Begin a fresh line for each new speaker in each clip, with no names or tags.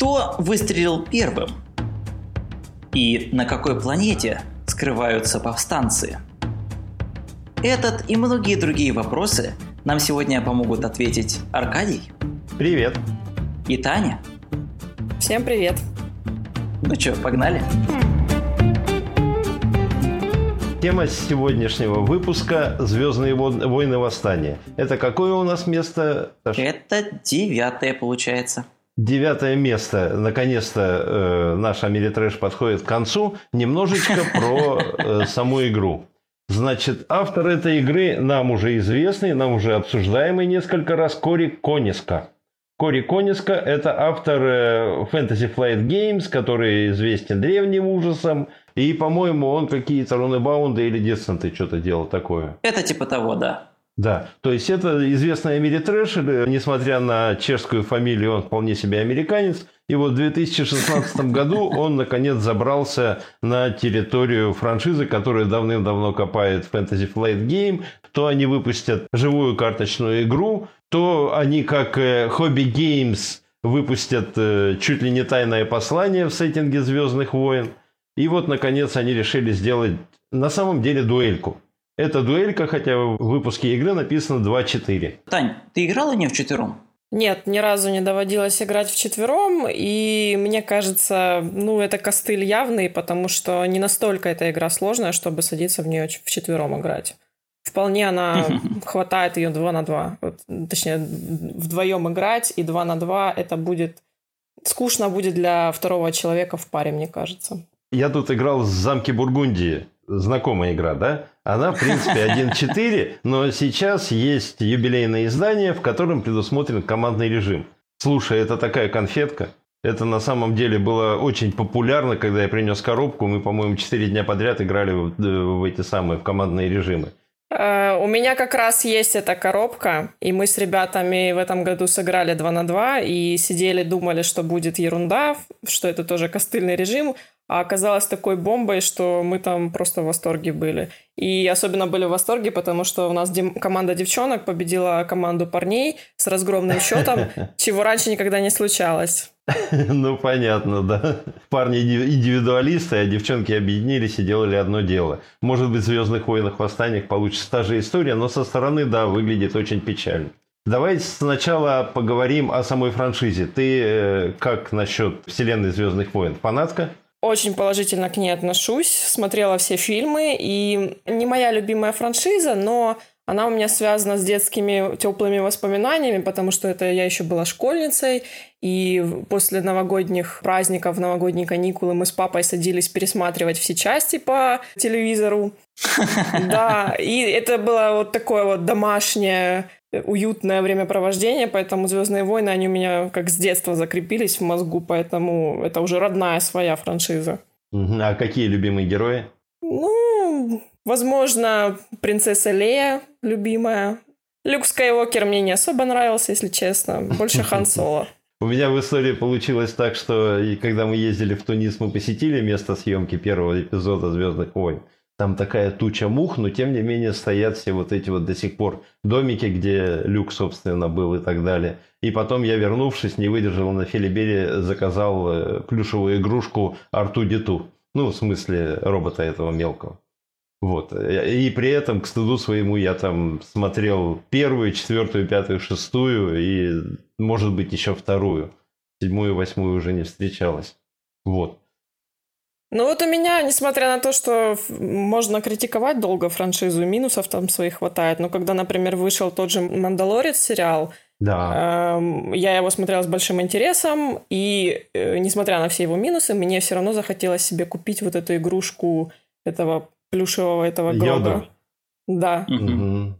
Кто выстрелил первым? И на какой планете скрываются повстанцы? Этот и многие другие вопросы нам сегодня помогут ответить Аркадий.
Привет.
И Таня.
Всем привет.
Ну что, погнали?
Тема сегодняшнего выпуска «Звездные войны восстания». Это какое у нас место?
Это девятое получается.
Девятое место. Наконец-то э, наш Америтрэш подходит к концу. Немножечко про э, саму игру. Значит, автор этой игры нам уже известный, нам уже обсуждаемый несколько раз Кори Кониска. Кори Кониска – это автор э, Fantasy Flight Games, который известен древним ужасом. И, по-моему, он какие-то рунебаунды или десанты что-то делал такое.
Это типа того, да.
Да, то есть это известный америтрэш, несмотря на чешскую фамилию, он вполне себе американец. И вот в 2016 году он, наконец, забрался на территорию франшизы, которая давным-давно копает Fantasy Flight Game. То они выпустят живую карточную игру, то они, как э, Hobby Games, выпустят э, чуть ли не тайное послание в сеттинге «Звездных войн». И вот, наконец, они решили сделать на самом деле дуэльку. Это дуэлька, хотя в выпуске игры написано 2-4.
Тань, ты играла не в четвером?
Нет, ни разу не доводилось играть в четвером, и мне кажется, ну, это костыль явный, потому что не настолько эта игра сложная, чтобы садиться в нее в четвером играть. Вполне она хватает ее 2 на 2. Вот, точнее, вдвоем играть, и 2 на 2 это будет скучно будет для второго человека в паре, мне кажется.
Я тут играл в замке Бургундии знакомая игра, да? Она, в принципе, 1.4, но сейчас есть юбилейное издание, в котором предусмотрен командный режим. Слушай, это такая конфетка. Это на самом деле было очень популярно, когда я принес коробку. Мы, по-моему, 4 дня подряд играли в, в эти самые в командные режимы.
Э, у меня как раз есть эта коробка, и мы с ребятами в этом году сыграли 2 на 2 и сидели, думали, что будет ерунда, что это тоже костыльный режим, а оказалось такой бомбой, что мы там просто в восторге были. И особенно были в восторге, потому что у нас дем- команда девчонок победила команду парней с разгромным счетом, чего раньше никогда не случалось.
Ну, понятно, да. Парни индивидуалисты, а девчонки объединились и делали одно дело. Может быть, в «Звездных войнах. Восстаниях» получится та же история, но со стороны, да, выглядит очень печально. Давайте сначала поговорим о самой франшизе. Ты э, как насчет вселенной «Звездных войн»? Фанатка?
Очень положительно к ней отношусь, смотрела все фильмы, и не моя любимая франшиза, но она у меня связана с детскими теплыми воспоминаниями, потому что это я еще была школьницей, и после новогодних праздников, новогодние каникулы мы с папой садились пересматривать все части по телевизору. Да, и это было вот такое вот домашнее уютное времяпровождение, поэтому «Звездные войны», они у меня как с детства закрепились в мозгу, поэтому это уже родная своя франшиза.
А какие любимые герои?
Ну, возможно, принцесса Лея любимая. Люк Скайуокер мне не особо нравился, если честно. Больше Хан Соло.
У меня в истории получилось так, что когда мы ездили в Тунис, мы посетили место съемки первого эпизода «Звездных войн». Там такая туча мух, но тем не менее стоят все вот эти вот до сих пор домики, где люк, собственно, был и так далее. И потом я, вернувшись, не выдержал на Филибере, заказал э, плюшевую игрушку Арту Диту. Ну, в смысле, робота этого мелкого. Вот. И при этом, к стыду своему, я там смотрел первую, четвертую, пятую, шестую и, может быть, еще вторую. Седьмую, восьмую уже не встречалась. Вот.
Ну вот у меня, несмотря на то, что можно критиковать долго франшизу, минусов там своих хватает, но когда, например, вышел тот же «Мандалорец» сериал,
да.
э, я его смотрела с большим интересом, и э, несмотря на все его минусы, мне все равно захотелось себе купить вот эту игрушку этого плюшевого этого гроба. Да. Угу.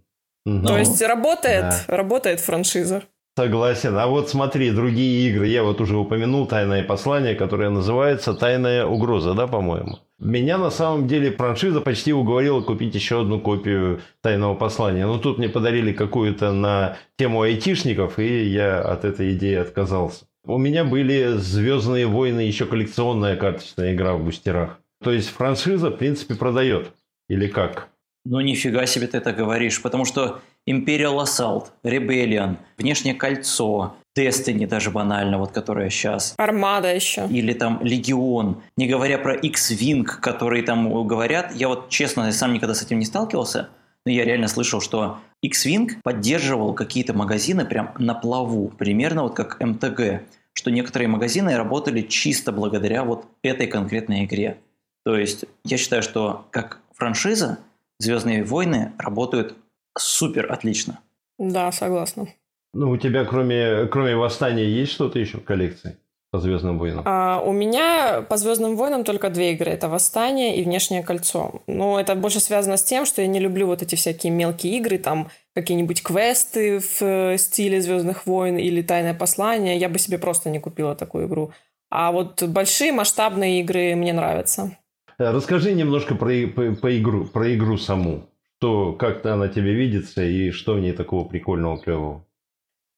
Угу. То есть работает, да. работает франшиза.
Согласен. А вот смотри, другие игры. Я вот уже упомянул «Тайное послание», которое называется «Тайная угроза», да, по-моему? Меня на самом деле франшиза почти уговорила купить еще одну копию «Тайного послания». Но тут мне подарили какую-то на тему айтишников, и я от этой идеи отказался. У меня были «Звездные войны», еще коллекционная карточная игра в бустерах. То есть франшиза, в принципе, продает. Или как?
Ну, нифига себе ты это говоришь, потому что Imperial Assault, Rebellion, Внешнее кольцо, Destiny даже банально, вот которая сейчас.
Армада еще.
Или там Легион. Не говоря про X-Wing, которые там говорят. Я вот, честно, сам никогда с этим не сталкивался. Но я реально слышал, что X-Wing поддерживал какие-то магазины прям на плаву. Примерно вот как МТГ. Что некоторые магазины работали чисто благодаря вот этой конкретной игре. То есть я считаю, что как франшиза «Звездные войны» работают супер отлично.
Да, согласна.
Ну, у тебя кроме, кроме «Восстания» есть что-то еще в коллекции? по Звездным войнам?
А, у меня по Звездным войнам только две игры. Это Восстание и Внешнее кольцо. Но это больше связано с тем, что я не люблю вот эти всякие мелкие игры, там какие-нибудь квесты в э, стиле Звездных войн или Тайное послание. Я бы себе просто не купила такую игру. А вот большие масштабные игры мне нравятся.
Э, расскажи немножко про, про, про игру, про игру саму. Что, как она тебе видится и что в ней такого прикольного, клевого?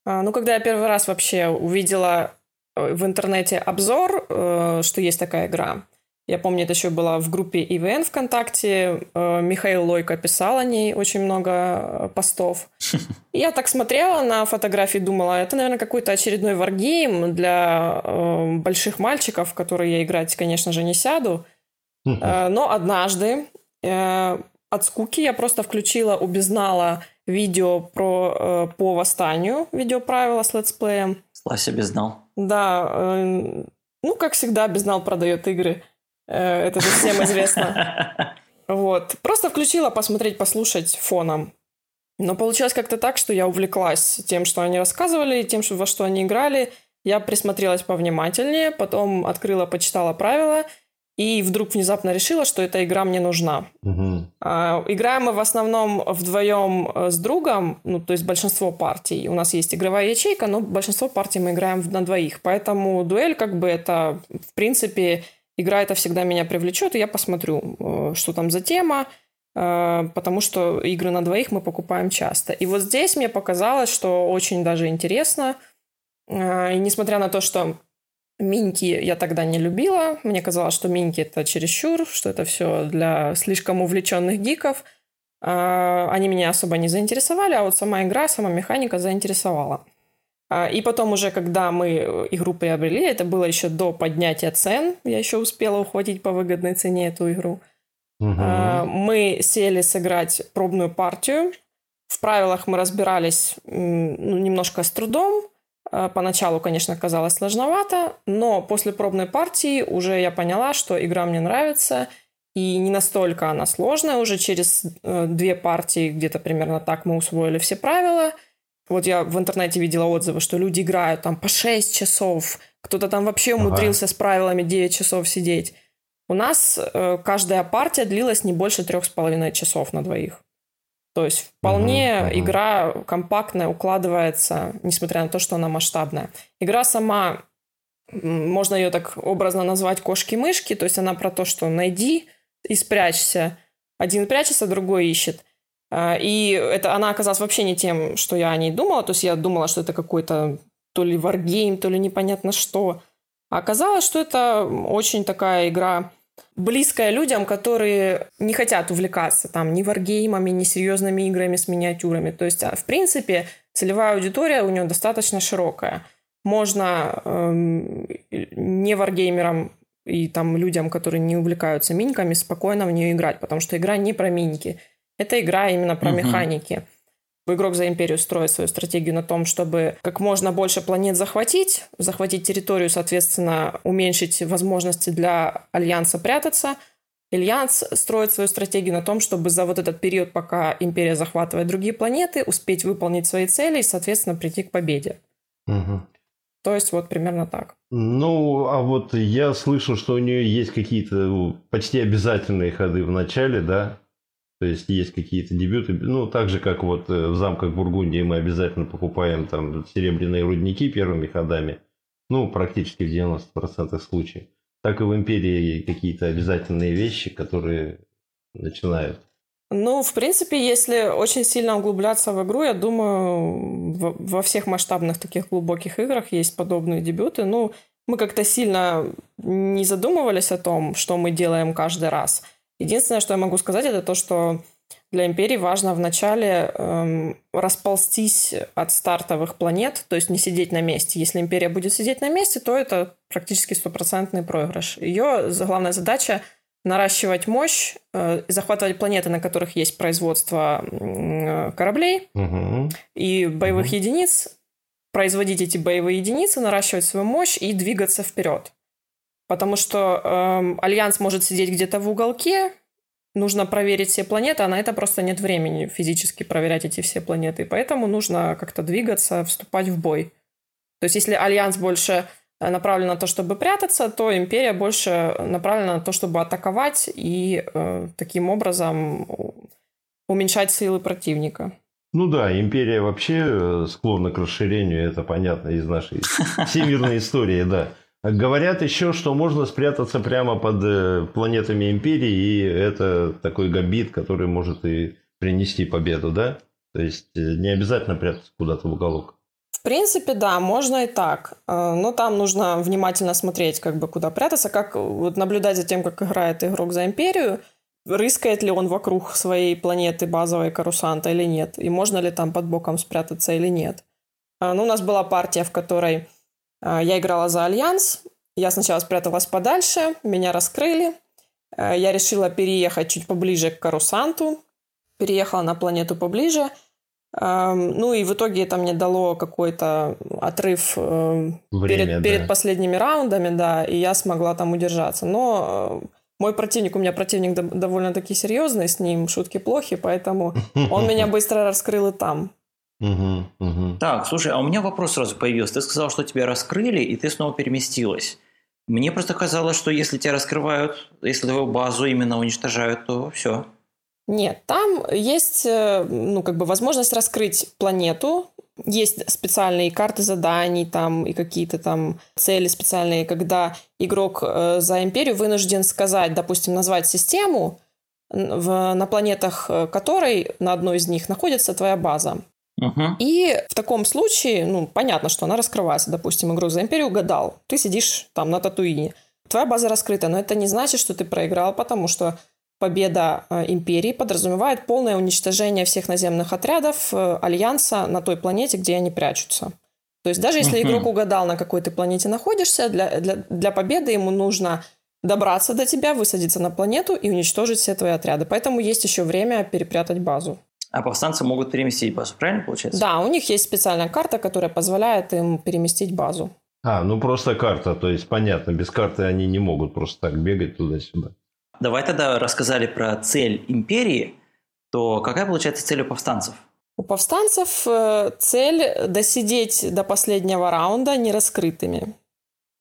А, ну, когда я первый раз вообще увидела э, в интернете обзор, э, что есть такая игра, я помню, это еще было в группе ИВН ВКонтакте. Э, Михаил Лойко писал о ней очень много постов. И я так смотрела на фотографии, думала, это, наверное, какой-то очередной варгейм для больших мальчиков, в который я играть, конечно же, не сяду. Но однажды от скуки я просто включила у Безнала видео про, э, по восстанию, видеоправила с летсплеем.
Слася Безнал.
Да, э, ну, как всегда, Безнал продает игры. Э, это же всем известно. Вот. Просто включила посмотреть, послушать фоном. Но получилось как-то так, что я увлеклась тем, что они рассказывали, тем, во что они играли. Я присмотрелась повнимательнее, потом открыла, почитала правила – и вдруг внезапно решила, что эта игра мне нужна. Угу. Играем мы в основном вдвоем э, с другом, ну, то есть большинство партий. У нас есть игровая ячейка, но большинство партий мы играем на двоих. Поэтому дуэль, как бы, это, в принципе, игра это всегда меня привлечет, и я посмотрю, э, что там за тема, э, потому что игры на двоих мы покупаем часто. И вот здесь мне показалось, что очень даже интересно. И несмотря на то, что Миньки я тогда не любила. Мне казалось, что миньки это чересчур, что это все для слишком увлеченных гиков. А, они меня особо не заинтересовали, а вот сама игра, сама механика заинтересовала. А, и потом уже, когда мы игру приобрели, это было еще до поднятия цен, я еще успела ухватить по выгодной цене эту игру. Угу. Мы сели сыграть пробную партию. В правилах мы разбирались ну, немножко с трудом, поначалу, конечно, казалось сложновато, но после пробной партии уже я поняла, что игра мне нравится, и не настолько она сложная. Уже через э, две партии, где-то примерно так, мы усвоили все правила. Вот я в интернете видела отзывы, что люди играют там по 6 часов, кто-то там вообще умудрился ага. с правилами 9 часов сидеть. У нас э, каждая партия длилась не больше трех с половиной часов на двоих. То есть вполне uh-huh. игра компактная, укладывается, несмотря на то, что она масштабная. Игра сама, можно ее так образно назвать кошки-мышки, то есть она про то, что найди и спрячься. Один прячется, другой ищет. А, и это, она оказалась вообще не тем, что я о ней думала. То есть я думала, что это какой-то то ли варгейм, то ли непонятно что. А оказалось, что это очень такая игра близкая людям, которые не хотят увлекаться там ни варгеймами, ни серьезными играми с миниатюрами. То есть, а, в принципе, целевая аудитория у нее достаточно широкая. Можно эм, не варгеймерам и там людям, которые не увлекаются миньками, спокойно в нее играть, потому что игра не про миньки. Это игра именно про uh-huh. механики. Игрок за империю строит свою стратегию на том, чтобы как можно больше планет захватить, захватить территорию, соответственно, уменьшить возможности для Альянса прятаться. Альянс строит свою стратегию на том, чтобы за вот этот период, пока империя захватывает другие планеты, успеть выполнить свои цели и, соответственно, прийти к победе. Угу. То есть вот примерно так.
Ну, а вот я слышал, что у нее есть какие-то ну, почти обязательные ходы в начале, да? То есть есть какие-то дебюты, ну, так же, как вот э, в замках Бургундии мы обязательно покупаем там серебряные рудники первыми ходами, ну, практически в 90% случаев. Так и в Империи какие-то обязательные вещи, которые начинают.
Ну, в принципе, если очень сильно углубляться в игру, я думаю, во всех масштабных таких глубоких играх есть подобные дебюты. Ну, мы как-то сильно не задумывались о том, что мы делаем каждый раз – Единственное, что я могу сказать, это то, что Для Империи важно вначале эм, расползтись от стартовых планет, то есть не сидеть на месте. Если Империя будет сидеть на месте, то это практически стопроцентный проигрыш. Ее главная задача наращивать мощь, э, захватывать планеты, на которых есть производство э, кораблей угу. и боевых угу. единиц, производить эти боевые единицы, наращивать свою мощь и двигаться вперед. Потому что э, Альянс может сидеть где-то в уголке, нужно проверить все планеты, а на это просто нет времени физически проверять эти все планеты. Поэтому нужно как-то двигаться, вступать в бой. То есть если Альянс больше э, направлен на то, чтобы прятаться, то Империя больше направлена на то, чтобы атаковать и э, таким образом уменьшать силы противника.
Ну да, империя вообще э, склонна к расширению, это понятно из нашей всемирной истории, да. Говорят еще, что можно спрятаться прямо под э, планетами Империи, и это такой гамбит, который может и принести победу, да? То есть э, не обязательно прятаться куда-то в уголок.
В принципе, да, можно и так. Э, но там нужно внимательно смотреть, как бы куда прятаться, как вот наблюдать за тем, как играет игрок за Империю, рыскает ли он вокруг своей планеты базовой Карусанта или нет, и можно ли там под боком спрятаться или нет. Ну, у нас была партия, в которой я играла за Альянс. Я сначала спряталась подальше, меня раскрыли. А, я решила переехать чуть поближе к Карусанту. Переехала на планету поближе. Ну и в итоге это мне дало какой-то отрыв э, Время, перед, да. перед последними раундами, да, и я смогла там удержаться. Но э, мой противник, у меня противник довольно-таки серьезный, с ним шутки плохи, поэтому он меня быстро раскрыл и там.
Угу, угу. Так, слушай, а у меня вопрос сразу появился. Ты сказал, что тебя раскрыли, и ты снова переместилась. Мне просто казалось, что если тебя раскрывают, если твою базу именно уничтожают, то все.
Нет, там есть, э, ну, как бы возможность раскрыть планету. Есть специальные карты заданий там и какие-то там цели специальные, когда игрок э, за империю вынужден сказать, допустим, назвать систему, в, на планетах э, которой на одной из них находится твоя база. Угу. И в таком случае, ну, понятно, что она раскрывается. Допустим, игру за империю угадал. Ты сидишь там на Татуине. Твоя база раскрыта, но это не значит, что ты проиграл, потому что победа э, империи подразумевает полное уничтожение всех наземных отрядов э, Альянса на той планете, где они прячутся. То есть даже если uh игрок угадал, на какой ты планете находишься, для, для, для победы ему нужно добраться до тебя, высадиться на планету и уничтожить все твои отряды. Поэтому есть еще время перепрятать базу.
А повстанцы могут переместить базу, правильно получается?
Да, у них есть специальная карта, которая позволяет им переместить базу.
А, ну просто карта, то есть понятно, без карты они не могут просто так бегать туда-сюда.
Давай тогда рассказали про цель империи, то какая получается цель у повстанцев?
У повстанцев э, цель досидеть до последнего раунда нераскрытыми.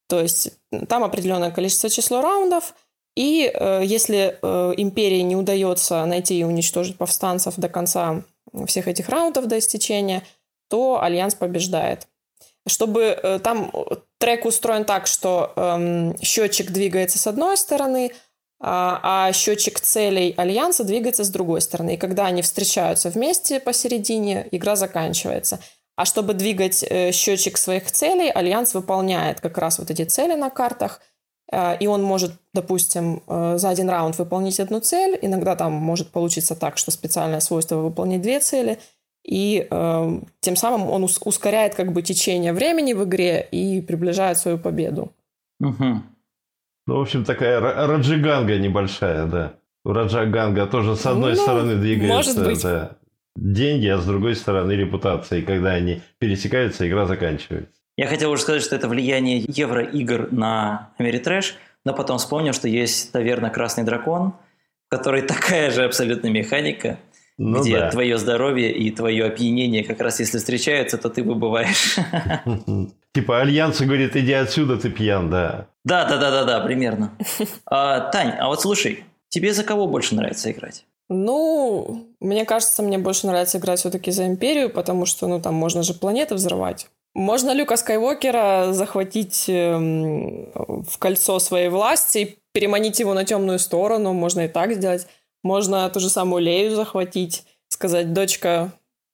То есть там определенное количество число раундов – и э, если э, империи не удается найти и уничтожить повстанцев до конца всех этих раундов до истечения, то Альянс побеждает. Чтобы э, там трек устроен так, что э, счетчик двигается с одной стороны, а, а счетчик целей Альянса двигается с другой стороны. И когда они встречаются вместе посередине, игра заканчивается. А чтобы двигать э, счетчик своих целей, Альянс выполняет как раз вот эти цели на картах – Э, и он может, допустим, э, за один раунд выполнить одну цель. Иногда там может получиться так, что специальное свойство выполнить две цели. И э, тем самым он ускоряет как бы течение времени в игре и приближает свою победу.
Угу. Ну, в общем, такая раджиганга небольшая, да. Раджаганга тоже с одной ну, стороны двигается может быть. Да, деньги, а с другой стороны репутация. И когда они пересекаются, игра заканчивается.
Я хотел уже сказать, что это влияние евроигр на Америтрэш, но потом вспомнил, что есть таверна «Красный дракон», в которой такая же абсолютно механика, ну, где да. твое здоровье и твое опьянение как раз если встречаются, то ты выбываешь.
Типа Альянс говорит, иди отсюда, ты пьян, да.
Да, да, да, да, да, примерно. А, Тань, а вот слушай, тебе за кого больше нравится играть?
Ну, мне кажется, мне больше нравится играть все-таки за Империю, потому что, ну, там можно же планеты взрывать. Можно Люка Скайуокера захватить эм, в кольцо своей власти и переманить его на темную сторону. Можно и так сделать. Можно ту же самую Лею захватить, сказать, дочка,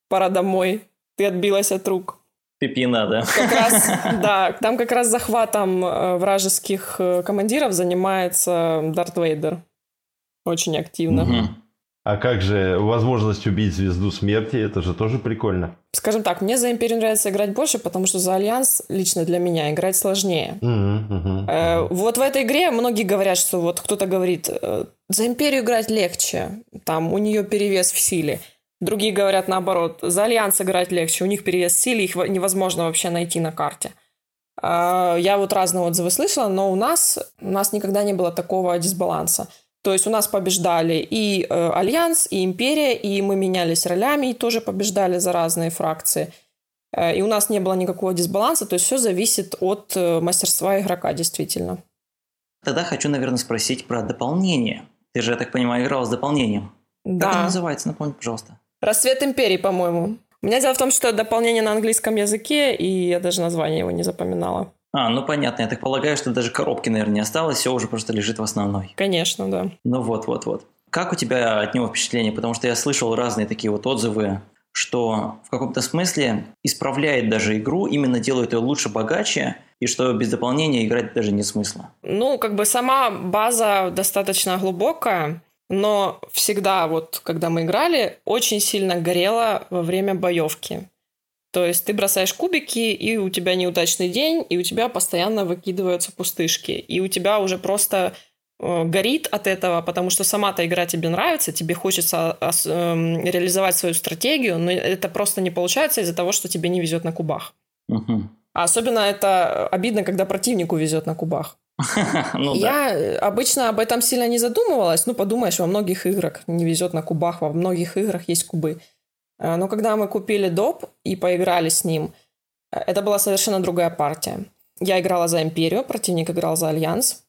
пора домой, ты отбилась от рук.
Типа, да.
Как раз, да, там как раз захватом э, вражеских э, командиров занимается Дарт Вейдер. Очень активно. Угу.
А как же возможность убить звезду смерти? Это же тоже прикольно.
Скажем так, мне за Империю нравится играть больше, потому что за Альянс лично для меня играть сложнее.
Мгм, мгм.
Э, вот в этой игре многие говорят, что вот кто-то говорит, э, за Империю играть легче, там у нее перевес в силе. Другие говорят наоборот, за Альянс играть легче, у них перевес в силе, их во- невозможно вообще найти на карте. А, Я вот разные отзывы слышала, но у нас, у нас никогда не было такого дисбаланса. То есть у нас побеждали и э, Альянс, и Империя, и мы менялись ролями и тоже побеждали за разные фракции. Э, И у нас не было никакого дисбаланса, то есть все зависит от э, мастерства игрока, действительно.
Тогда хочу, наверное, спросить про дополнение. Ты же, я так понимаю, играл с дополнением. Как оно
Да.
называется, напомни, пожалуйста.
Рассвет Империи, по-моему. У меня дело в том, что дополнение на английском языке, и я даже название его не запоминала.
А, ну понятно, я так полагаю, что даже коробки, наверное, не осталось, все уже просто лежит в основной.
Конечно, да.
Ну вот, вот, вот. Как у тебя от него впечатление? Потому что я слышал разные такие вот отзывы, что в каком-то смысле исправляет даже игру, именно делает ее лучше, богаче, и что без дополнения играть даже нет смысла.
Ну, как бы сама база достаточно глубокая, но всегда вот, когда мы играли, очень сильно горело во время боевки. То есть ты бросаешь кубики, и у тебя неудачный день, и у тебя постоянно выкидываются пустышки. И у тебя уже просто э, горит от этого, потому что сама-то игра тебе нравится, тебе хочется эм, реализовать свою стратегию, но это просто не получается из-за того, что тебе не везет на кубах.
Мгм.
А особенно это обидно, когда противнику везет на кубах.
Ну да.
Я э, обычно об этом сильно не задумывалась. Ну, подумаешь, во многих играх не везет на кубах, во многих играх есть кубы. Э, Но когда мы купили доп и поиграли с ним, э, это была совершенно другая партия. Я играла за Империю, противник играл за Альянс.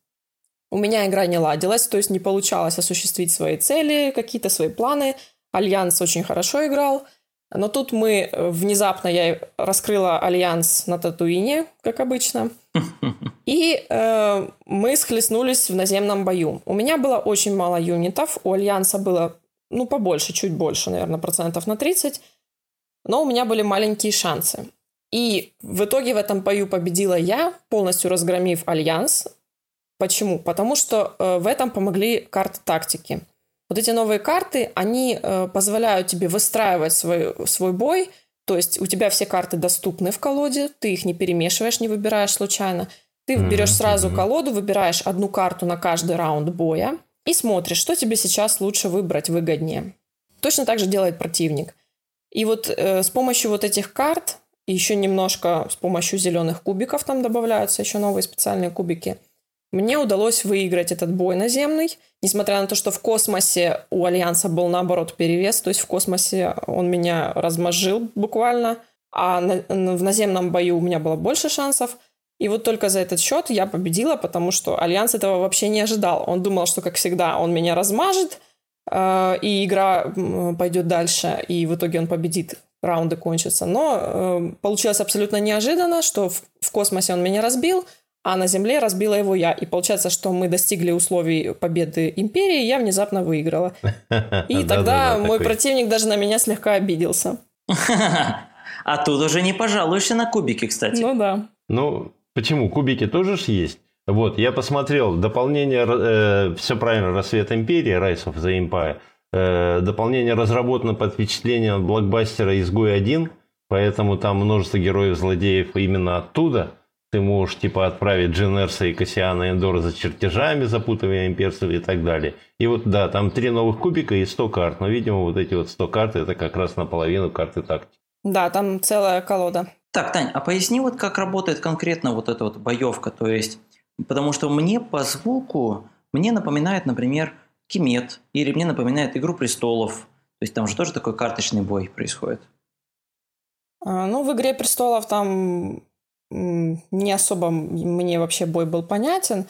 У меня игра не ладилась, то есть не получалось осуществить свои цели, какие-то свои планы. Альянс очень хорошо играл. Но тут мы э, внезапно я раскрыла Альянс на Татуине, как обычно. И э, мы схлестнулись в наземном бою. У меня было очень мало юнитов, у Альянса было, ну, побольше, чуть больше, наверное, процентов на 30. Но у меня были маленькие шансы. И в итоге в этом бою победила я, полностью разгромив Альянс. Почему? Потому что э, в этом помогли карты тактики. Вот эти новые карты, они э, позволяют тебе выстраивать свой, свой бой, то есть у тебя все карты доступны в колоде, ты их не перемешиваешь, не выбираешь случайно. Ты берешь сразу колоду, выбираешь одну карту на каждый раунд боя и смотришь, что тебе сейчас лучше выбрать выгоднее. Точно так же делает противник. И вот э, с помощью вот этих карт, и еще немножко с помощью зеленых кубиков, там добавляются еще новые специальные кубики, мне удалось выиграть этот бой наземный, несмотря на то, что в космосе у Альянса был наоборот перевес, то есть в космосе он меня размозжил буквально, а на- в наземном бою у меня было больше шансов. И вот только за этот счет я победила, потому что Альянс этого вообще не ожидал. Он думал, что, как всегда, он меня размажет, э, и игра пойдет дальше, и в итоге он победит, раунды кончатся. Но э, получилось абсолютно неожиданно, что в, в космосе он меня разбил, а на Земле разбила его я. И получается, что мы достигли условий победы Империи, и я внезапно выиграла. И тогда мой противник даже на меня слегка обиделся.
А тут уже не пожалуешься на кубики, кстати.
Ну да.
Ну, почему? Кубики тоже ж есть. Вот, я посмотрел дополнение, все правильно, Рассвет Империи, Rise of the Empire. Э, дополнение разработано под впечатлением блокбастера Изгой 1, поэтому там множество героев-злодеев именно оттуда. Ты можешь типа отправить Дженерса и Кассиана Эндора за чертежами, запутывая имперцев и так далее. И вот да, там три новых кубика и 100 карт. Но, видимо, вот эти вот 100 карт это как раз наполовину карты тактики.
Да, там целая колода.
Так, Тань, а поясни вот как работает конкретно вот эта вот боевка, то есть, потому что мне по звуку, мне напоминает, например, Кимет, или мне напоминает Игру Престолов, то есть там же тоже такой карточный бой происходит.
А, Ну, в «Игре престолов» там не особо мне вообще бой был понятен.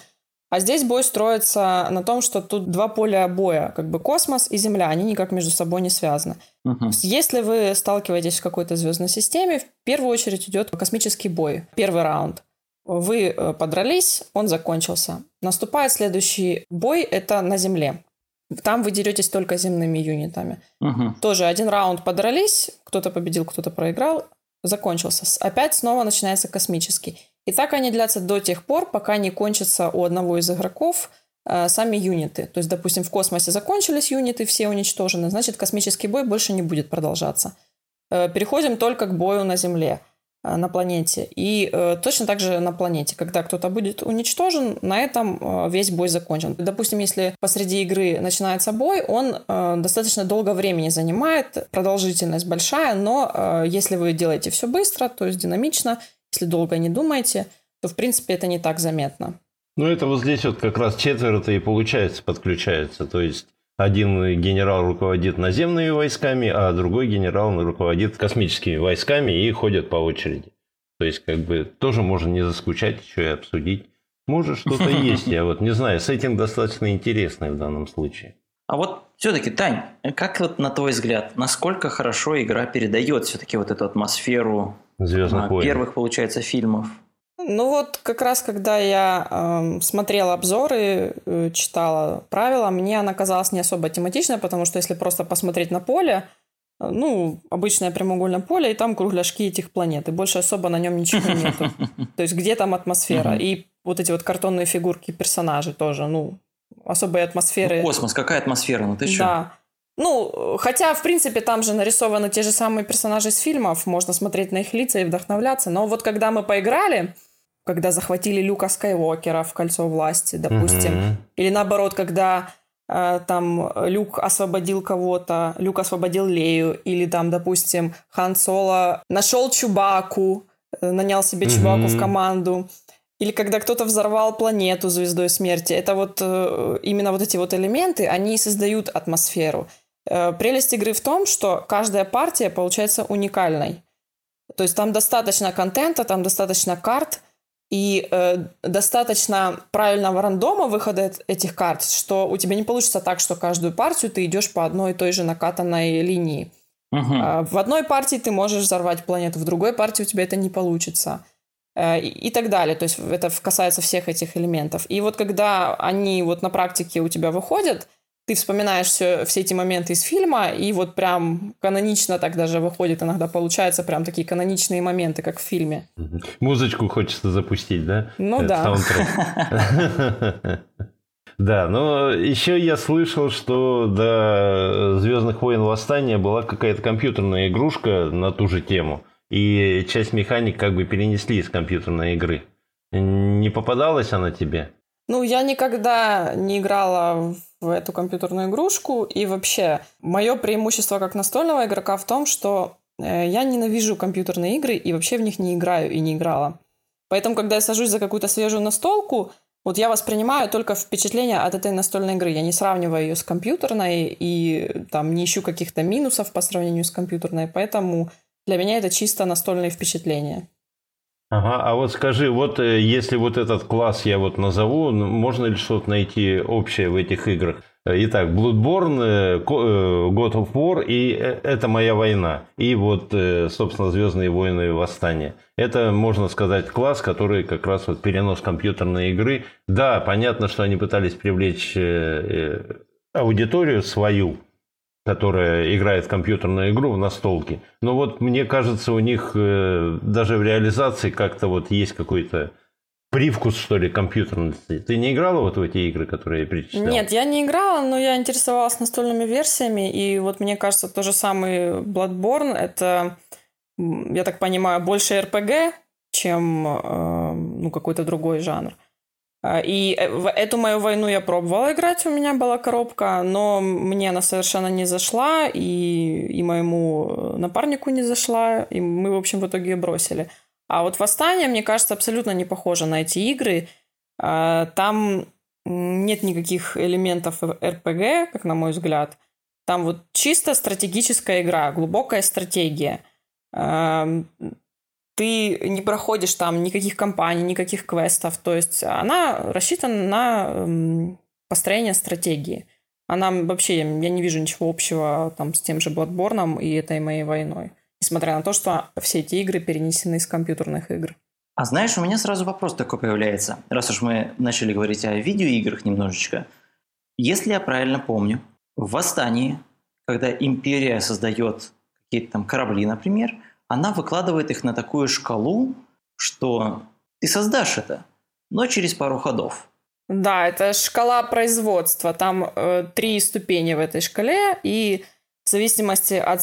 А здесь бой строится на том, что тут два поля боя, как бы космос и Земля, они никак между собой не связаны.
Мгм.
Если вы сталкиваетесь в какой-то звездной системе, в первую очередь идет космический бой, первый раунд. Вы э, подрались, он закончился. Наступает следующий бой, это на Земле. Там вы деретесь только земными юнитами.
Мгм.
Тоже один раунд подрались, кто-то победил, кто-то проиграл, закончился. Опять снова начинается космический. И так они длятся до тех пор, пока не кончится у одного из игроков э, сами юниты. То есть, допустим, в космосе закончились юниты, все уничтожены, значит, космический бой больше не будет продолжаться. Э, переходим только к бою на Земле. Э, на планете. И э, точно так же на планете, когда кто-то будет уничтожен, на этом э, весь бой закончен. Допустим, если посреди игры начинается бой, он э, достаточно долго времени занимает, продолжительность большая, но э, если вы делаете все быстро, то есть динамично, если долго не думаете, то в принципе это не так заметно.
Ну, это вот здесь вот как раз четверо-то и получается, подключается. То есть один генерал руководит наземными войсками, а другой генерал руководит космическими войсками и ходят по очереди. То есть, как бы, тоже можно не заскучать, еще и обсудить. Может, что-то есть, я вот не знаю. Сеттинг достаточно интересный в данном случае.
А вот все-таки, Тань, как вот на твой взгляд, насколько хорошо игра передает все-таки вот эту атмосферу
Звездных
а,
войн.
первых, получается, фильмов?
Ну вот как раз когда я э, смотрела обзоры, э, читала правила, мне она казалась не особо тематичной, потому что если просто посмотреть на поле, э, ну, обычное прямоугольное поле, и там кругляшки этих планет, и больше особо на нем ничего нету. То есть где там атмосфера? И вот эти вот картонные фигурки персонажей тоже, ну, особой атмосферы.
Ну, космос, какая атмосфера? Ну ты что?
Да. Ну, хотя, в принципе, там же нарисованы те же самые персонажи из фильмов, можно смотреть на их лица и вдохновляться. Но вот когда мы поиграли, когда захватили Люка Скайуокера в «Кольцо власти», допустим.
Мгм.
Или наоборот, когда э, там Люк освободил кого-то, Люк освободил Лею, или там, допустим, Хан Соло нашел Чубаку, э, нанял себе Чубаку в команду. Или когда кто-то взорвал планету звездой смерти. Это вот э, именно вот эти вот элементы, они создают атмосферу. Э, Прелесть игры в том, что каждая партия получается уникальной. То есть там достаточно контента, там достаточно карт, и э, достаточно правильного рандома выхода эт- этих карт, что у тебя не получится так, что каждую партию ты идешь по одной и той же накатанной линии. А, В одной партии ты можешь взорвать планету, в другой партии у тебя это не получится. Э, И и так далее. То есть это касается всех этих элементов. И вот когда они вот на практике у тебя выходят, ты вспоминаешь все, все эти моменты из фильма, и вот прям канонично так даже выходит иногда, получается прям такие каноничные моменты, как в фильме.
Музычку хочется запустить, да?
Ну
Э,
да.
Да, но еще я слышал, что до Звездных войн Восстания была какая-то компьютерная игрушка на ту же тему. И часть механик как бы перенесли из компьютерной игры. Не попадалась она тебе?
Ну, я никогда не играла в эту компьютерную игрушку, и вообще мое преимущество как настольного игрока в том, что э, я ненавижу компьютерные игры и вообще в них не играю и не играла. Поэтому, когда я сажусь за какую-то свежую настолку, вот я воспринимаю только впечатление от этой настольной игры. Я не сравниваю ее с компьютерной и там не ищу каких-то минусов по сравнению с компьютерной, поэтому для меня это чисто настольные впечатления.
Ага, а вот скажи, вот э, если вот этот класс я вот назову, ну, можно ли что-то найти общее в этих играх? Итак, Bloodborne, э, э, God of War и «Это моя война». И вот, собственно, «Звездные войны. Восстание». Это, можно сказать, класс, который как раз вот перенос компьютерной игры. Да, понятно, что они пытались привлечь аудиторию свою, которая играет компьютерную игру в настолке. Но вот мне кажется, у них э, даже в реализации как-то вот есть какой-то привкус, что ли, компьютерности. Ты не играла вот в эти игры, которые я перечислял?
Нет, я не играла, но я интересовалась настольными версиями, и вот мне кажется, то же самый Bloodborne, это, я так понимаю, больше RPG, чем э, ну, какой-то другой жанр. А, И э, в эту мою войну я пробовала играть, у меня была коробка, но мне она совершенно не зашла, и, и моему напарнику не зашла, и мы, в общем, в итоге ее бросили. А вот «Восстание», мне кажется, абсолютно не похоже на эти игры. А, Там нет никаких элементов РПГ, как на мой взгляд. Там вот чисто стратегическая игра, глубокая стратегия. Ты не проходишь там никаких кампаний, никаких квестов. То есть она рассчитана на м, построение стратегии. Она вообще, я не вижу ничего общего там с тем же Bloodborne и этой моей войной. Несмотря на то, что все эти игры перенесены из компьютерных игр.
А знаешь, у меня сразу вопрос такой появляется. Раз уж мы начали говорить о видеоиграх немножечко. Если я правильно помню, в «Восстании», когда Империя создает какие-то там корабли, например, она выкладывает их на такую шкалу, что ты создашь это, но через пару ходов.
Да, это шкала производства. Там э, три ступени в этой шкале, и в зависимости от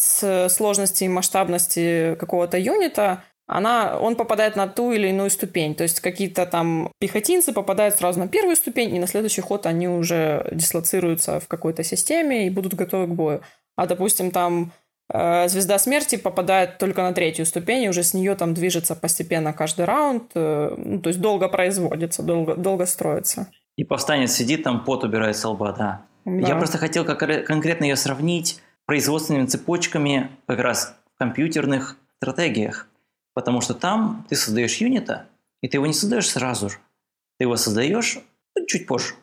сложности и масштабности какого-то юнита она, он попадает на ту или иную ступень. То есть какие-то там пехотинцы попадают сразу на первую ступень, и на следующий ход они уже дислоцируются в какой-то системе и будут готовы к бою. А, допустим, там Звезда смерти попадает только на третью ступень, и уже с нее там движется постепенно каждый раунд. Э, ну, то есть долго производится, долго, долго строится.
И повстанец сидит там, пот убирает с лба, да. да. Я просто хотел как конкретно ее сравнить производственными цепочками как раз в компьютерных стратегиях. Потому что там ты создаешь юнита, и ты его не создаешь сразу же. Ты его создаешь ну, чуть позже.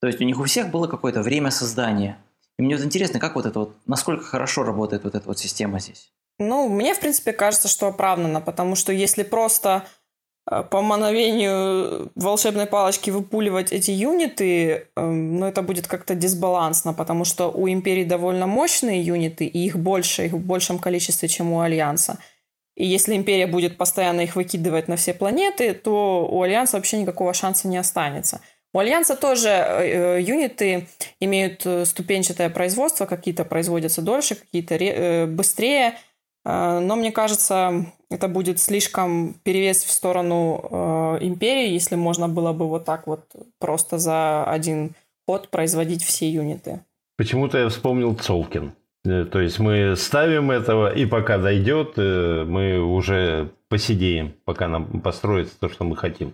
То есть у них у всех было какое-то время создания. И мне вот интересно, как вот это вот, насколько хорошо работает вот эта вот система здесь.
Ну, мне, в принципе, кажется, что оправдано, потому что если просто э, по мановению волшебной палочки выпуливать эти юниты, эм, ну, это будет как-то дисбалансно, потому что у Империи довольно мощные юниты, и их больше, их в большем количестве, чем у Альянса. И если империя будет постоянно их выкидывать на все планеты, то у Альянса вообще никакого шанса не останется. У Альянса тоже э, э юниты имеют э, ступенчатое производство, какие-то производятся дольше, какие-то быстрее. Но мне кажется, это будет слишком перевес в сторону империи, если можно было бы вот так вот просто за один ход производить все юниты.
Почему-то я вспомнил Цолкин. То есть мы ставим этого, и пока дойдет, мы уже посидеем, пока нам построится то, что мы хотим.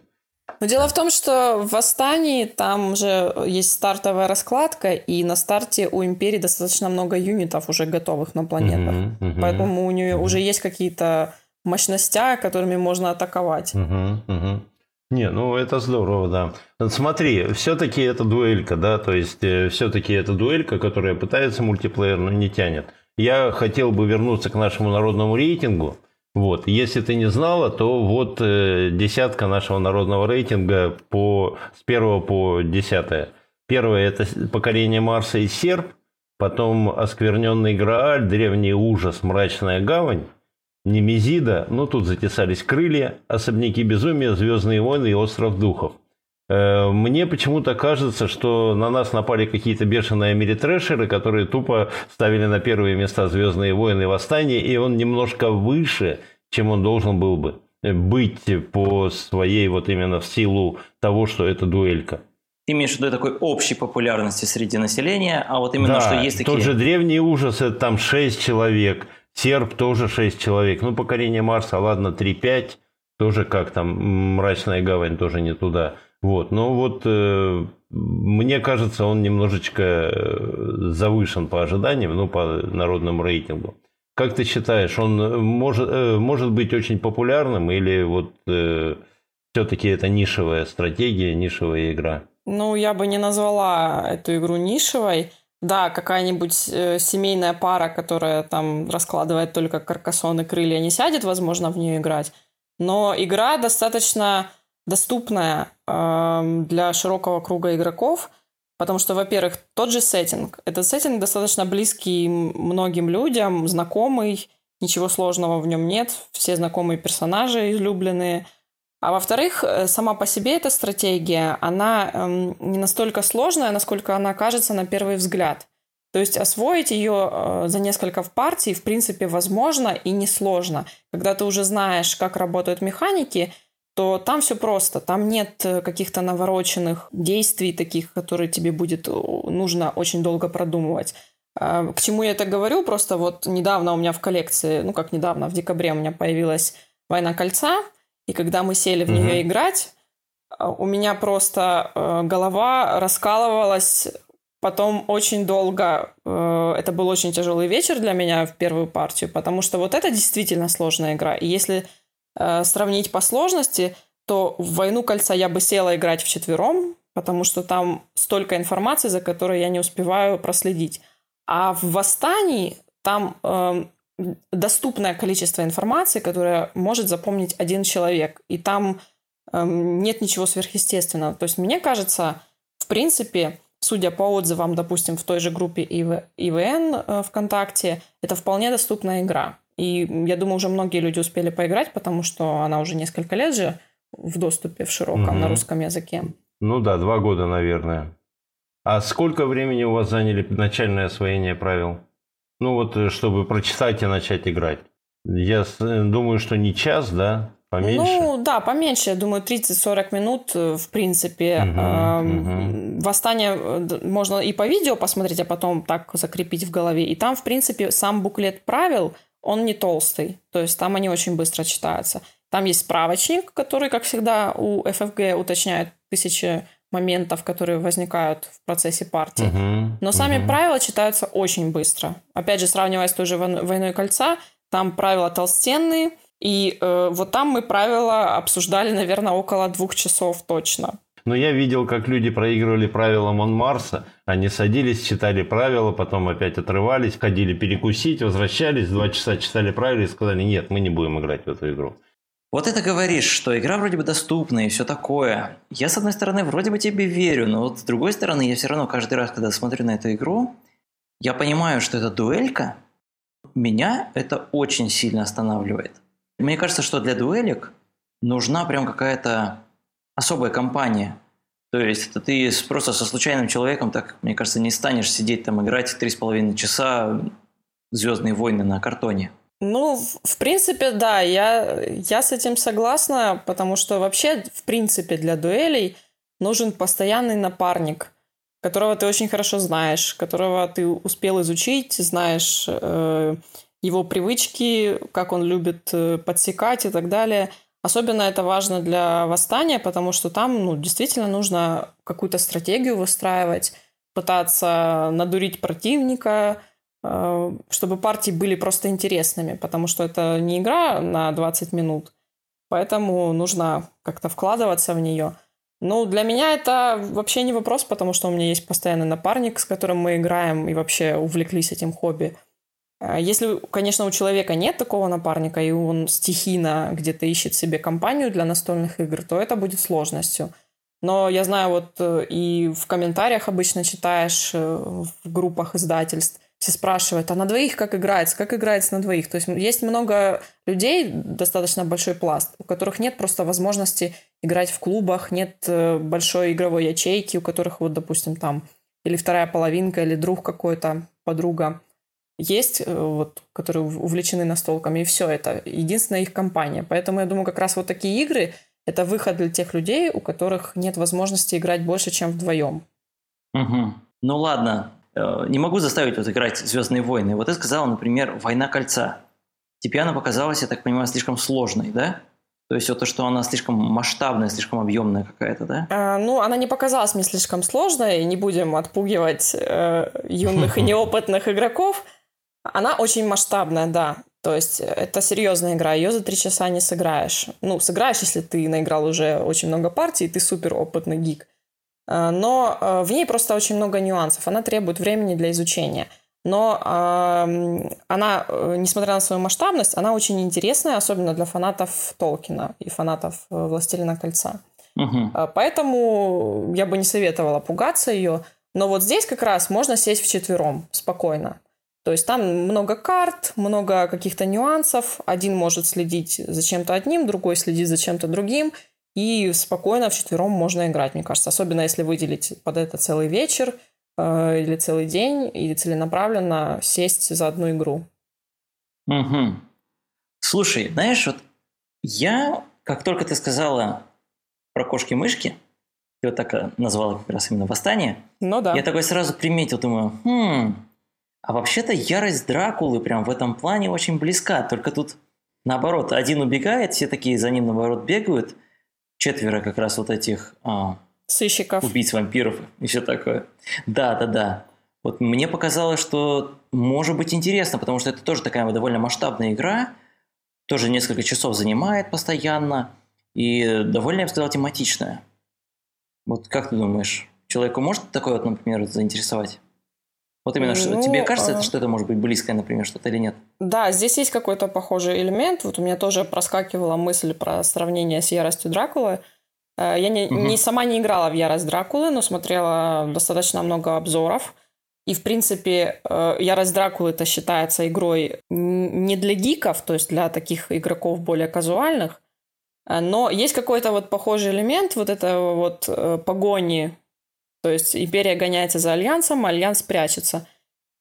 Но дело в том, что в Восстании там же есть стартовая раскладка, и на старте у Империи достаточно много юнитов уже готовых на планетах. Uh-huh, uh-huh, Поэтому у нее uh-huh. уже есть какие-то мощности, которыми можно атаковать.
Uh-huh, uh-huh. Не, ну это здорово, да. Смотри, все-таки это дуэлька, да, то есть э, все-таки это дуэлька, которая пытается мультиплеер, но не тянет. Я хотел бы вернуться к нашему народному рейтингу. Вот, если ты не знала, то вот э, десятка нашего народного рейтинга по, с первого по десятое. Первое это покорение Марса и Серб, потом оскверненный Грааль, древний ужас, мрачная гавань, Немезида, ну тут затесались крылья, особняки безумия, звездные войны и остров духов. Э, мне почему-то кажется, что на нас напали какие-то бешеные америтрэшеры, которые тупо ставили на первые места «Звездные войны» и «Восстание», и он немножко выше, чем он должен был бы быть по своей вот именно в силу того, что это дуэлька.
Ты имеешь в виду такой общей популярности среди населения, а вот именно, да, что есть такие...
тот же «Древний ужас» – это там 6 человек – Серб тоже 6 человек. Ну, покорение Марса, ладно, 3-5. Тоже как там, мрачная гавань тоже не туда. Вот, но вот э, мне кажется, он немножечко э, завышен по ожиданиям, ну, по народному рейтингу. Как ты считаешь, он может, э, может быть очень популярным или вот э, все-таки это нишевая стратегия, нишевая игра?
Ну, я бы не назвала эту игру нишевой. Да, какая-нибудь э, семейная пара, которая там раскладывает только каркасон и крылья, не сядет, возможно, в нее играть. Но игра достаточно доступная э, для широкого круга игроков, потому что, во-первых, тот же сеттинг. Этот сеттинг достаточно близкий многим людям, знакомый, ничего сложного в нем нет, все знакомые персонажи излюбленные – а во-вторых, э, сама по себе эта стратегия, она эм, не настолько сложная, насколько она кажется на первый взгляд. То есть освоить ее э, за несколько партий, в принципе, возможно и несложно. Когда ты уже знаешь, как работают механики, то там все просто. Там нет э, каких-то навороченных действий таких, которые тебе будет нужно очень долго продумывать. К чему я это говорю? Просто вот недавно у меня в коллекции, ну как недавно, в декабре у меня появилась «Война кольца», и когда мы сели в нее mm играть, а, у меня просто э, голова раскалывалась. Потом очень долго, э, это был очень тяжелый вечер для меня в первую партию, потому что вот это действительно сложная игра. И если э, сравнить по сложности, то в «Войну кольца» я бы села играть в четвером, потому что там столько информации, за которой я не успеваю проследить. А в «Восстании» там эм, доступное количество информации, которое может запомнить один человек. И там эм, нет ничего сверхъестественного. То есть мне кажется, в принципе, судя по отзывам, допустим, в той же группе ИВ, ИВН э, ВКонтакте, это вполне доступная игра. И я думаю, уже многие люди успели поиграть, потому что она уже несколько лет же в доступе в широком mm-hmm. на русском языке.
Ну да, два года, наверное. А сколько времени у вас заняли начальное освоение правил? Ну вот, э, чтобы прочитать и начать играть. Я э, думаю, что не час, да? Поменьше?
Ну, да, поменьше. Я думаю, 30-40 минут, э, в принципе. Угу, угу. Восстание можно и по видео посмотреть, а потом так закрепить в голове. И там, в принципе, сам буклет правил, он не толстый. То есть там они очень быстро читаются. Там есть справочник, который, как всегда, у FFG уточняет тысячи моментов, которые возникают в процессе партии. Uh-huh, Но сами uh-huh. правила читаются очень быстро. Опять же, сравнивая с той же «Войной кольца», там правила толстенные, и э, вот там мы правила обсуждали, наверное, около двух часов точно.
Но я видел, как люди проигрывали правила Монмарса. Они садились, читали правила, потом опять отрывались, ходили перекусить, возвращались, два часа читали правила и сказали, нет, мы не будем играть в эту игру.
Вот это говоришь, что игра вроде бы доступна и все такое. Я, с одной стороны, вроде бы тебе верю, но вот с другой стороны, я все равно каждый раз, когда смотрю на эту игру, я понимаю, что это дуэлька. Меня это очень сильно останавливает. Мне кажется, что для дуэлек нужна прям какая-то особая компания. То есть это ты просто со случайным человеком, так, мне кажется, не станешь сидеть там играть три с половиной часа Звездные войны на картоне.
Ну, в принципе, да, я, я с этим согласна, потому что вообще, в принципе, для дуэлей нужен постоянный напарник, которого ты очень хорошо знаешь, которого ты успел изучить, знаешь э, его привычки, как он любит э, подсекать и так далее. Особенно это важно для восстания, потому что там ну, действительно нужно какую-то стратегию выстраивать, пытаться надурить противника – Э, чтобы партии были просто интересными, потому что это не игра на 20 минут, поэтому нужно как-то вкладываться в нее. Ну, для меня это вообще не вопрос, потому что у меня есть постоянный напарник, с которым мы играем и вообще увлеклись этим хобби. Э, если, конечно, у человека нет такого напарника, и он стихийно где-то ищет себе компанию для настольных игр, то это будет сложностью. Но я знаю, вот э, и в комментариях обычно читаешь в группах издательств, все спрашивают, а на двоих как играется, как играется на двоих. То есть есть много людей, достаточно большой пласт, у которых нет просто возможности играть в клубах, нет э, большой игровой ячейки, у которых вот, допустим, там или вторая половинка, или друг какой-то, подруга есть, э, вот, которые увлечены настолками, и все, это единственная их компания. Поэтому я думаю, как раз вот такие игры – это выход для тех людей, у которых нет возможности играть больше, чем вдвоем.
Угу. Ну ладно, Э, не могу заставить вот играть «Звездные войны». Вот ты сказала, например, «Война кольца». Тебе она показалась, я так понимаю, слишком сложной, да? То есть вот то, что она слишком масштабная, слишком объемная какая-то, да?
А, ну, она не показалась мне слишком сложной, не будем отпугивать э, юных и неопытных игроков. Она очень масштабная, да. То есть это серьезная игра, ее за три часа не сыграешь. Ну, сыграешь, если ты наиграл уже очень много партий, и ты супер опытный гик. Э, но э, в ней просто очень много нюансов. Она требует времени для изучения. Но э, она, несмотря на свою масштабность, она очень интересная, особенно для фанатов Толкина и фанатов «Властелина кольца». Угу. Поэтому я бы не советовала пугаться ее. Но вот здесь как раз можно сесть вчетвером спокойно. То есть там много карт, много каких-то нюансов. Один может следить за чем-то одним, другой следить за чем-то другим. И спокойно вчетвером можно играть, мне кажется. Особенно если выделить под это целый вечер э, или целый день, или целенаправленно сесть за одну игру.
Угу. Слушай, знаешь, вот я, как только ты сказала про кошки-мышки, ты вот так э, назвала как раз именно «Восстание»,
ну да.
я такой сразу приметил, думаю, хм, а вообще-то ярость Дракулы прям в этом плане очень близка, только тут наоборот, один убегает, все такие за ним наоборот бегают – четверо как раз вот этих а,
сыщиков,
убийц вампиров и все такое. Да, да, да. Вот мне показалось, что может быть интересно, потому что это тоже такая довольно масштабная игра, тоже несколько часов занимает постоянно и довольно, я бы сказал, тематичная. Вот как ты думаешь, человеку может такое вот, например, заинтересовать? Вот именно, ну, тебе кажется, а... что это может быть близкое, например, что-то или нет?
Да, здесь есть какой-то похожий элемент. Вот у меня тоже проскакивала мысль про сравнение с яростью Дракулы. Э, я не, угу. не сама не играла в ярость Дракулы, но смотрела достаточно много обзоров. И, в принципе, э, ярость Дракулы это считается игрой не для гиков, то есть для таких игроков более казуальных. Но есть какой-то вот похожий элемент вот этого вот э, погони. То есть империя гоняется за альянсом, альянс прячется.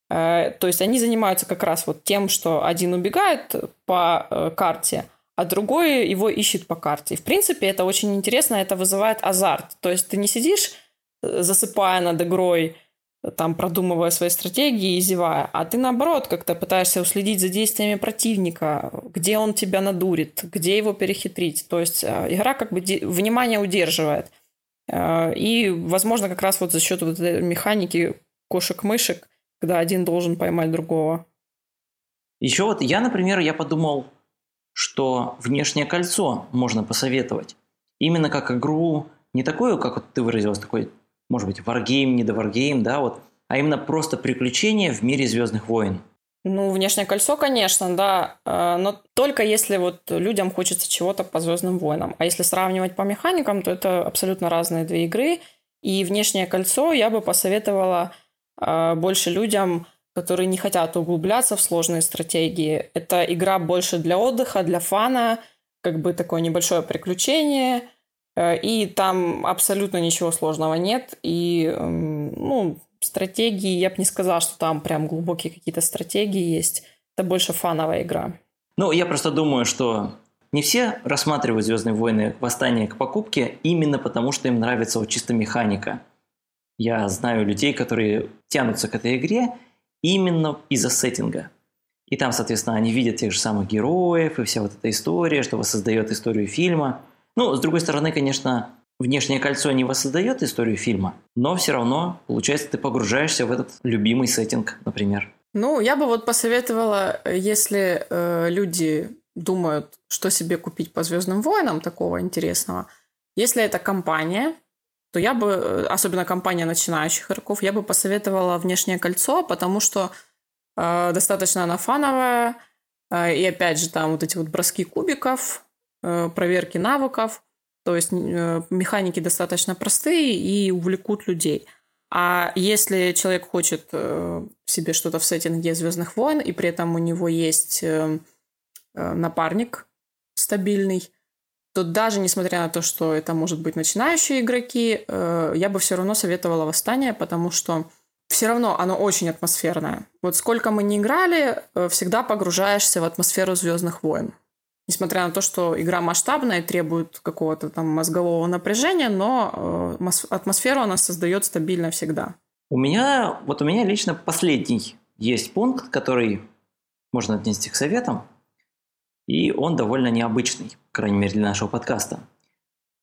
Э, то есть они занимаются как раз вот тем, что один убегает по э, карте, а другой его ищет по карте. И, в принципе, это очень интересно, это вызывает азарт. То есть ты не сидишь, засыпая над игрой, там продумывая свои стратегии и зевая, а ты наоборот как-то пытаешься уследить за действиями противника, где он тебя надурит, где его перехитрить. То есть э, игра как бы внимание удерживает. Э, и, возможно, как раз вот за счет вот этой механики кошек-мышек, когда один должен поймать другого.
Еще вот я, например, я подумал, что внешнее кольцо можно посоветовать. Именно как игру, не такую, как вот ты выразилась, такой может быть, варгейм, не до варгейм, да, вот, а именно просто приключения в мире Звездных войн.
Ну, внешнее кольцо, конечно, да, э, но только если вот людям хочется чего-то по Звездным войнам. А если сравнивать по механикам, то это абсолютно разные две игры. И внешнее кольцо я бы посоветовала э, больше людям, которые не хотят углубляться в сложные стратегии. Это игра больше для отдыха, для фана, как бы такое небольшое приключение – Э, и там абсолютно ничего сложного нет. И, эм, ну, стратегии, я бы не сказала, что там прям глубокие какие-то стратегии есть. Это больше фановая игра.
Ну, я просто думаю, что не все рассматривают «Звездные войны. Восстание к покупке» именно потому, что им нравится вот чисто механика. Я знаю людей, которые тянутся к этой игре именно из-за сеттинга. И там, соответственно, они видят тех же самых героев и вся вот эта история, что воссоздает историю фильма – ну, с другой стороны, конечно, внешнее кольцо не воссоздает историю фильма, но все равно, получается, ты погружаешься в этот любимый сеттинг, например.
Ну, я бы вот посоветовала, если э, люди думают, что себе купить по Звездным войнам такого интересного, если это компания, то я бы, э, особенно компания начинающих игроков, я бы посоветовала внешнее кольцо, потому что э, достаточно она фановая, э, и опять же там вот эти вот броски кубиков, Э, проверки навыков. То есть э, механики достаточно простые и увлекут людей. А если человек хочет э, себе что-то в сеттинге Звездных войн, и при этом у него есть напарник стабильный, то даже несмотря на то, что это может быть начинающие игроки, я бы все равно советовала Восстание, потому что все равно оно очень атмосферное. Вот сколько мы не играли, всегда погружаешься в атмосферу Звездных войн. Несмотря на то, что игра масштабная, требует какого-то там мозгового напряжения, но э, атмосферу она создает стабильно всегда.
У меня, вот у меня лично последний есть пункт, который можно отнести к советам, и он довольно необычный, крайней мере, для нашего подкаста.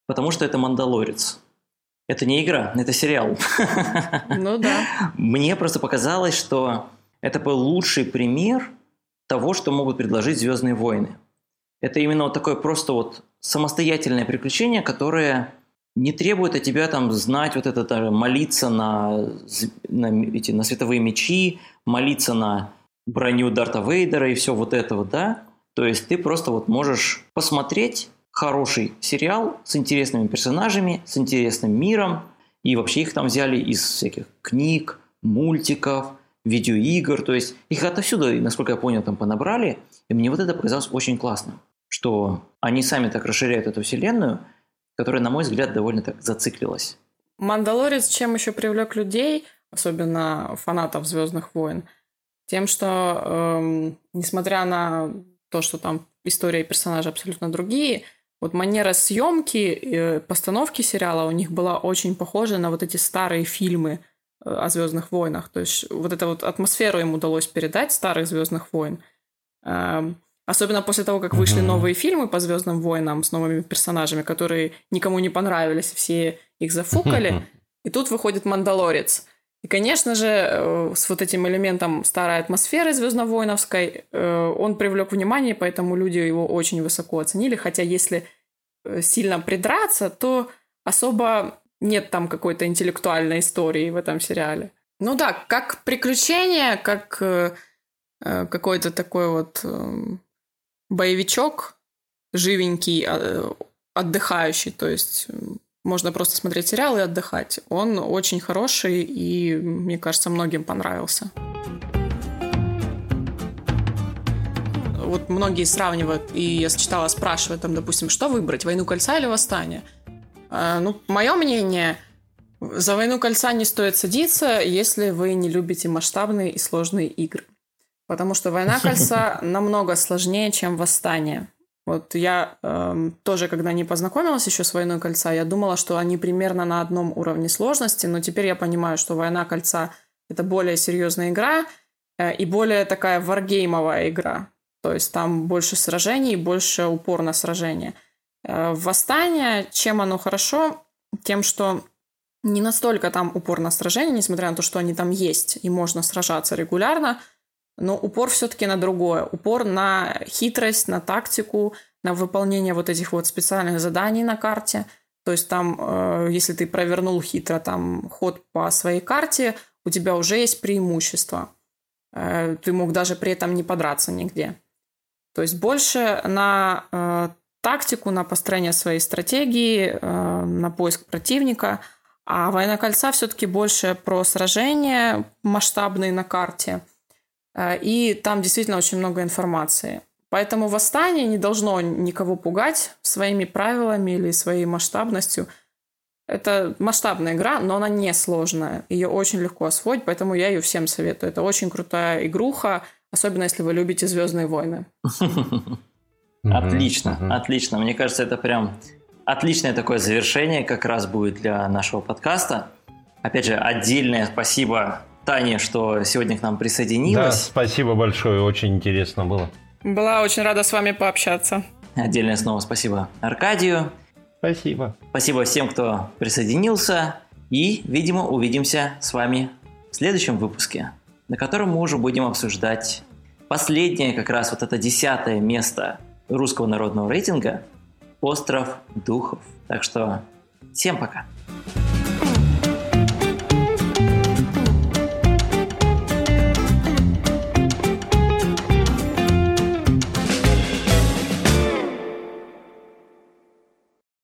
Потому что это «Мандалорец». Это не игра, это сериал.
Ну да.
Мне просто показалось, что это был лучший пример того, что могут предложить «Звездные войны». Это именно вот такое просто вот самостоятельное приключение, которое не требует от тебя там знать вот это, молиться на, на, эти, на световые мечи, молиться на броню Дарта Вейдера и все вот это вот, да? То есть ты просто вот можешь посмотреть хороший сериал с интересными персонажами, с интересным миром, и вообще их там взяли из всяких книг, мультиков, видеоигр, то есть их отовсюду, насколько я понял, там понабрали, и мне вот это показалось очень классным что они сами так расширяют эту вселенную, которая, на мой взгляд, довольно так зациклилась.
Мандалорец чем еще привлек людей, особенно фанатов Звездных войн, тем, что эм, несмотря на то, что там история и персонажи абсолютно другие, вот манера съемки и постановки сериала у них была очень похожа на вот эти старые фильмы э, о Звездных войнах. То есть вот эту вот атмосферу им удалось передать старых Звездных войн. Эм, Особенно после того, как вышли mm-hmm. новые фильмы по Звездным войнам с новыми персонажами, которые никому не понравились, все их зафукали. И тут выходит Мандалорец. И, конечно же, э, с вот этим элементом старой атмосферы звездно-воиновской э, он привлек внимание, поэтому люди его очень высоко оценили. Хотя, если э, сильно придраться, то особо нет там какой-то интеллектуальной истории в этом сериале. Ну да, как приключение, как какой-то такой вот эм, боевичок живенький, а, отдыхающий, то есть можно просто смотреть сериал и отдыхать. Он очень хороший и, мне кажется, многим понравился. вот многие сравнивают, и я читала, спрашивают там, допустим, что выбрать, «Войну кольца» или «Восстание»? А, ну, мое мнение, за «Войну кольца» не стоит садиться, если вы не любите масштабные и сложные игры. Потому что «Война кольца» намного сложнее, чем «Восстание». Вот я эм, тоже, когда не познакомилась еще с «Войной кольца», я думала, что они примерно на одном уровне сложности, но теперь я понимаю, что «Война кольца» — это более серьезная игра э, и более такая варгеймовая игра. То есть там больше сражений, больше упор на сражения. Э, «Восстание», чем оно хорошо? Тем, что не настолько там упор на сражение, несмотря на то, что они там есть, и можно сражаться регулярно — но упор все-таки на другое. Упор на хитрость, на тактику, на выполнение вот этих вот специальных заданий на карте. То есть там, э, если ты провернул хитро там ход по своей карте, у тебя уже есть преимущество. Э, ты мог даже при этом не подраться нигде. То есть больше на э, тактику, на построение своей стратегии, на поиск противника. А «Война кольца» все-таки больше про сражения масштабные на карте – Э, и там действительно очень много информации. Поэтому восстание не должно никого пугать своими правилами или своей масштабностью. Это масштабная игра, но она не сложная. Ее очень легко освоить, поэтому я ее всем советую. Это очень крутая игруха, особенно если вы любите Звездные войны.
Отлично, отлично. Мне кажется, это прям отличное такое завершение как раз будет для нашего подкаста. Опять же, отдельное спасибо Тане, что сегодня к нам присоединилась. Да,
спасибо большое, очень интересно было.
Была очень рада с вами пообщаться.
Отдельное снова спасибо Аркадию.
Спасибо.
Спасибо всем, кто присоединился. И, видимо, увидимся с вами в следующем выпуске, на котором мы уже будем обсуждать последнее, как раз вот это десятое место русского народного рейтинга «Остров духов». Так что всем пока.